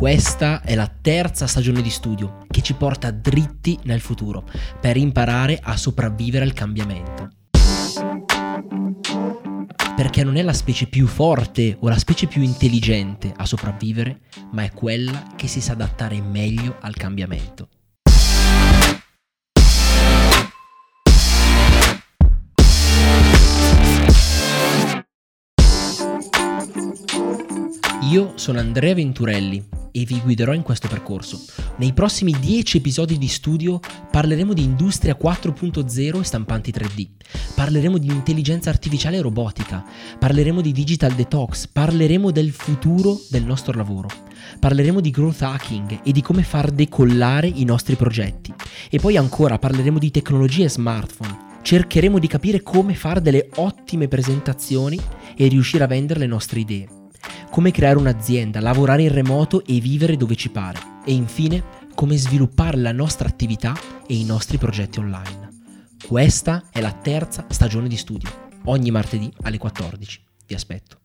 Questa è la terza stagione di studio che ci porta dritti nel futuro per imparare a sopravvivere al cambiamento. Perché non è la specie più forte o la specie più intelligente a sopravvivere, ma è quella che si sa adattare meglio al cambiamento. Io sono Andrea Venturelli e vi guiderò in questo percorso. Nei prossimi 10 episodi di studio parleremo di industria 4.0 e stampanti 3D, parleremo di intelligenza artificiale e robotica, parleremo di digital detox, parleremo del futuro del nostro lavoro, parleremo di growth hacking e di come far decollare i nostri progetti. E poi ancora parleremo di tecnologie e smartphone. Cercheremo di capire come fare delle ottime presentazioni e riuscire a vendere le nostre idee come creare un'azienda, lavorare in remoto e vivere dove ci pare. E infine, come sviluppare la nostra attività e i nostri progetti online. Questa è la terza stagione di studio, ogni martedì alle 14. Vi aspetto.